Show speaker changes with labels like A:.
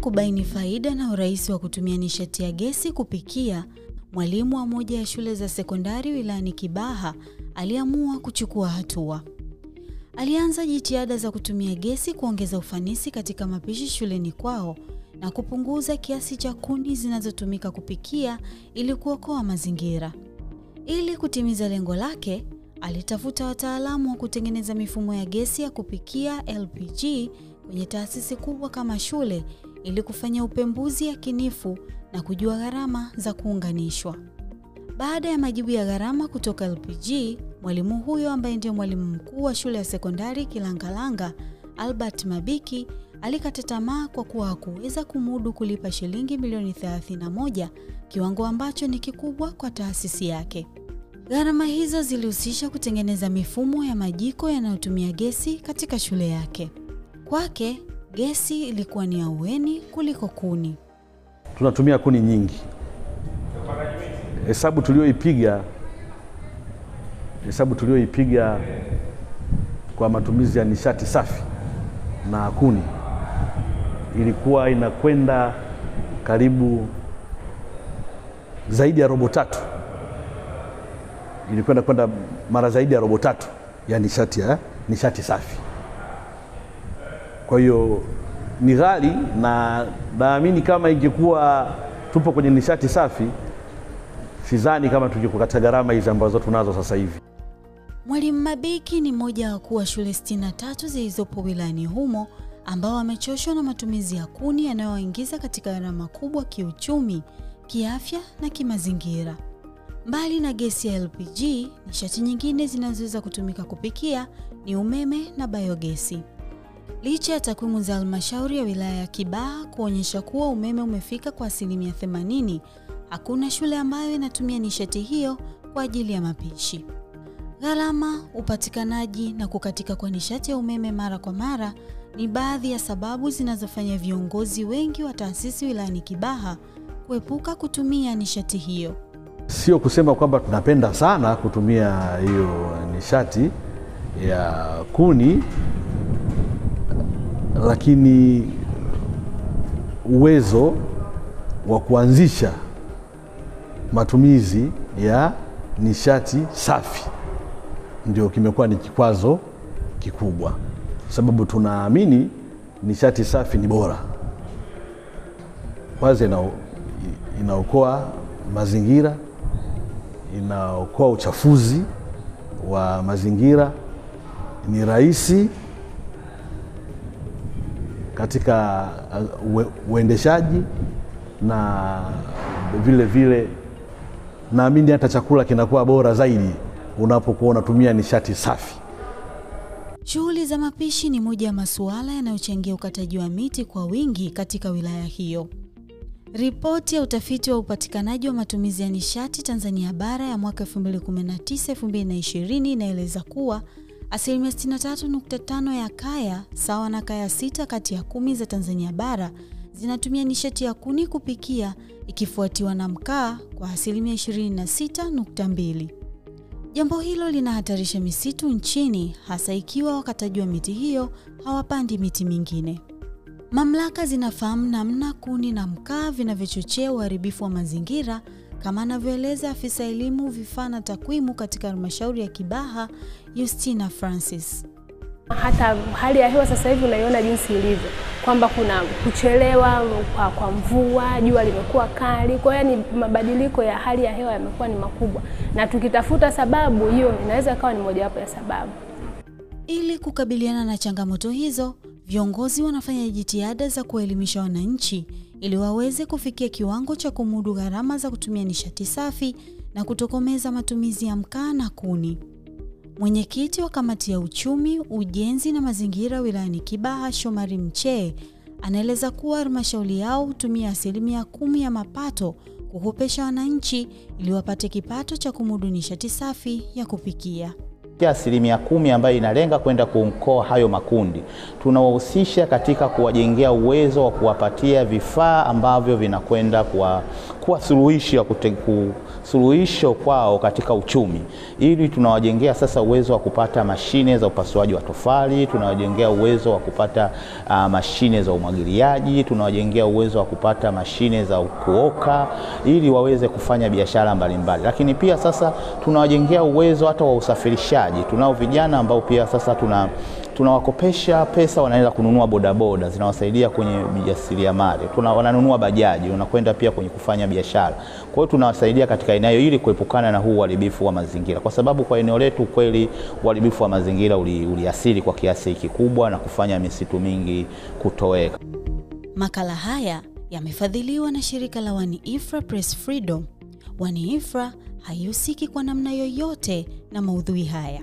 A: kubaini faida na urahisi wa kutumia nishati ya gesi kupikia, mwalimu wa moja ya shule za sekondari wilayani Kibaha aliamua kuchukua hatua. Alianza jitihada za kutumia gesi kuongeza ufanisi katika mapishi shuleni kwao na kupunguza kiasi cha kuni zinazotumika kupikia ili kuokoa mazingira. Ili kutimiza lengo lake, alitafuta wataalamu wa kutengeneza mifumo ya gesi ya kupikia LPG kwenye taasisi kubwa kama shule ili kufanya upembuzi yakinifu na kujua gharama za kuunganishwa. Baada ya majibu ya gharama kutoka LPG, mwalimu huyo ambaye ndiye mwalimu mkuu wa shule ya sekondari Kilangalanga, Albert Mabiki, alikata tamaa kwa kuwa hakuweza kumudu kulipa shilingi milioni 31, kiwango ambacho ni kikubwa kwa taasisi yake. Gharama hizo zilihusisha kutengeneza mifumo ya majiko yanayotumia gesi katika shule yake. Kwake, gesi ilikuwa ni aweni kuliko kuni.
B: Tunatumia kuni nyingi. Hesabu tulioipiga hesabu tulioipiga kwa matumizi ya nishati safi na kuni ilikuwa inakwenda karibu zaidi ya robo tatu, ilikwenda kwenda mara zaidi ya robo tatu ya nishati ya nishati safi. Kwa hiyo ni ghali, na naamini kama ingekuwa tupo kwenye nishati safi, sidhani kama tungekuwa katika gharama hizi ambazo tunazo sasa hivi.
A: Mwalimu Mabiki ni mmoja wa wakuu wa shule 63 zilizopo wilayani humo ambao wamechoshwa na matumizi ya kuni yanayoingiza katika gharama kubwa kiuchumi, kiafya na kimazingira. Mbali na gesi ya LPG, nishati nyingine zinazoweza kutumika kupikia ni umeme na bayogesi. Licha ya takwimu za halmashauri ya wilaya ya Kibaha kuonyesha kuwa umeme umefika kwa asilimia 80, hakuna shule ambayo inatumia nishati hiyo kwa ajili ya mapishi. Gharama, upatikanaji na kukatika kwa nishati ya umeme mara kwa mara ni baadhi ya sababu zinazofanya viongozi wengi wa taasisi wilayani Kibaha kuepuka kutumia nishati hiyo.
B: Sio kusema kwamba tunapenda sana kutumia hiyo nishati ya kuni, lakini uwezo wa kuanzisha matumizi ya nishati safi ndio kimekuwa ni kikwazo kikubwa, sababu tunaamini nishati safi ni bora. Kwanza ina, inaokoa mazingira, inaokoa uchafuzi wa mazingira, ni rahisi katika uendeshaji na vile vile naamini hata chakula kinakuwa bora zaidi unapokuwa unatumia nishati safi.
A: Shughuli za mapishi ni moja ya masuala yanayochangia ukataji wa miti kwa wingi katika wilaya hiyo. Ripoti ya utafiti wa upatikanaji wa matumizi ya nishati Tanzania bara ya mwaka 2019-2020 inaeleza kuwa asilimia 63.5 ya kaya sawa na kaya sita kati ya kumi za Tanzania bara zinatumia nishati ya kuni kupikia ikifuatiwa na mkaa kwa asilimia 26.2. Jambo hilo linahatarisha misitu nchini hasa ikiwa wakataji wa miti hiyo hawapandi miti mingine. Mamlaka zinafahamu namna kuni na mkaa vinavyochochea uharibifu wa mazingira kama anavyoeleza afisa elimu, vifaa na takwimu katika halmashauri ya Kibaha, Justina Francis.
C: Hata hali ya hewa sasa hivi unaiona jinsi ilivyo, kwamba kuna kuchelewa kwa, kwa mvua, jua limekuwa kali. Kwa hiyo ni mabadiliko ya hali ya hewa yamekuwa ni makubwa, na tukitafuta sababu hiyo inaweza ikawa ni mojawapo ya sababu.
A: Ili kukabiliana na changamoto hizo, viongozi wanafanya jitihada za kuelimisha wananchi ili waweze kufikia kiwango cha kumudu gharama za kutumia nishati safi na kutokomeza matumizi ya mkaa na kuni. Mwenyekiti wa kamati ya uchumi, ujenzi na mazingira wilayani Kibaha, Shomari Mchee, anaeleza kuwa halmashauri yao hutumia asilimia kumi ya mapato kukopesha wananchi ili wapate kipato cha kumudu nishati safi ya kupikia.
D: Asilimia kumi ambayo inalenga kwenda kuokoa hayo makundi, tunawahusisha katika kuwajengea uwezo wa kuwapatia vifaa ambavyo vinakwenda kuwa, kuwa suluhisho suluhisho kwao katika uchumi, ili tunawajengea sasa uwezo wa kupata mashine za upasuaji wa tofali, tunawajengea uwezo wa kupata uh, mashine za umwagiliaji, tunawajengea uwezo wa kupata mashine za kuoka ili waweze kufanya biashara mbalimbali, lakini pia sasa tunawajengea uwezo hata wa usafirishaji. Tunao vijana ambao pia sasa tuna tunawakopesha pesa, wanaenda kununua bodaboda zinawasaidia kwenye ujasiriamali. tuna wananunua bajaji, wanakwenda pia kwenye kufanya biashara. Kwa hiyo tunawasaidia katika eneo ili kuepukana na huu uharibifu wa mazingira, kwa sababu kwa eneo letu kweli uharibifu wa mazingira uliasiri uli kwa kiasi kikubwa na kufanya misitu mingi kutoweka.
A: Makala haya yamefadhiliwa na shirika la One-Ifra Press Freedom. One-Ifra haihusiki kwa namna yoyote na maudhui haya.